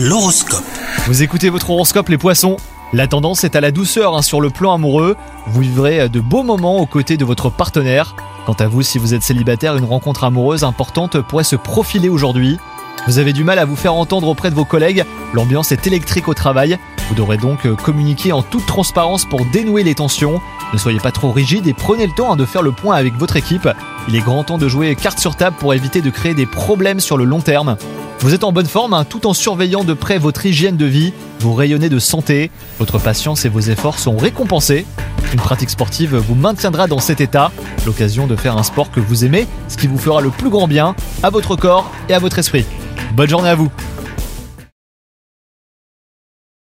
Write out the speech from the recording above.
L'horoscope. Vous écoutez votre horoscope les poissons La tendance est à la douceur hein, sur le plan amoureux. Vous vivrez de beaux moments aux côtés de votre partenaire. Quant à vous, si vous êtes célibataire, une rencontre amoureuse importante pourrait se profiler aujourd'hui. Vous avez du mal à vous faire entendre auprès de vos collègues, l'ambiance est électrique au travail. Vous devrez donc euh, communiquer en toute transparence pour dénouer les tensions. Ne soyez pas trop rigide et prenez le temps hein, de faire le point avec votre équipe. Il est grand temps de jouer carte sur table pour éviter de créer des problèmes sur le long terme. Vous êtes en bonne forme hein, tout en surveillant de près votre hygiène de vie, vous rayonnez de santé, votre patience et vos efforts sont récompensés. Une pratique sportive vous maintiendra dans cet état, l'occasion de faire un sport que vous aimez, ce qui vous fera le plus grand bien à votre corps et à votre esprit. Bonne journée à vous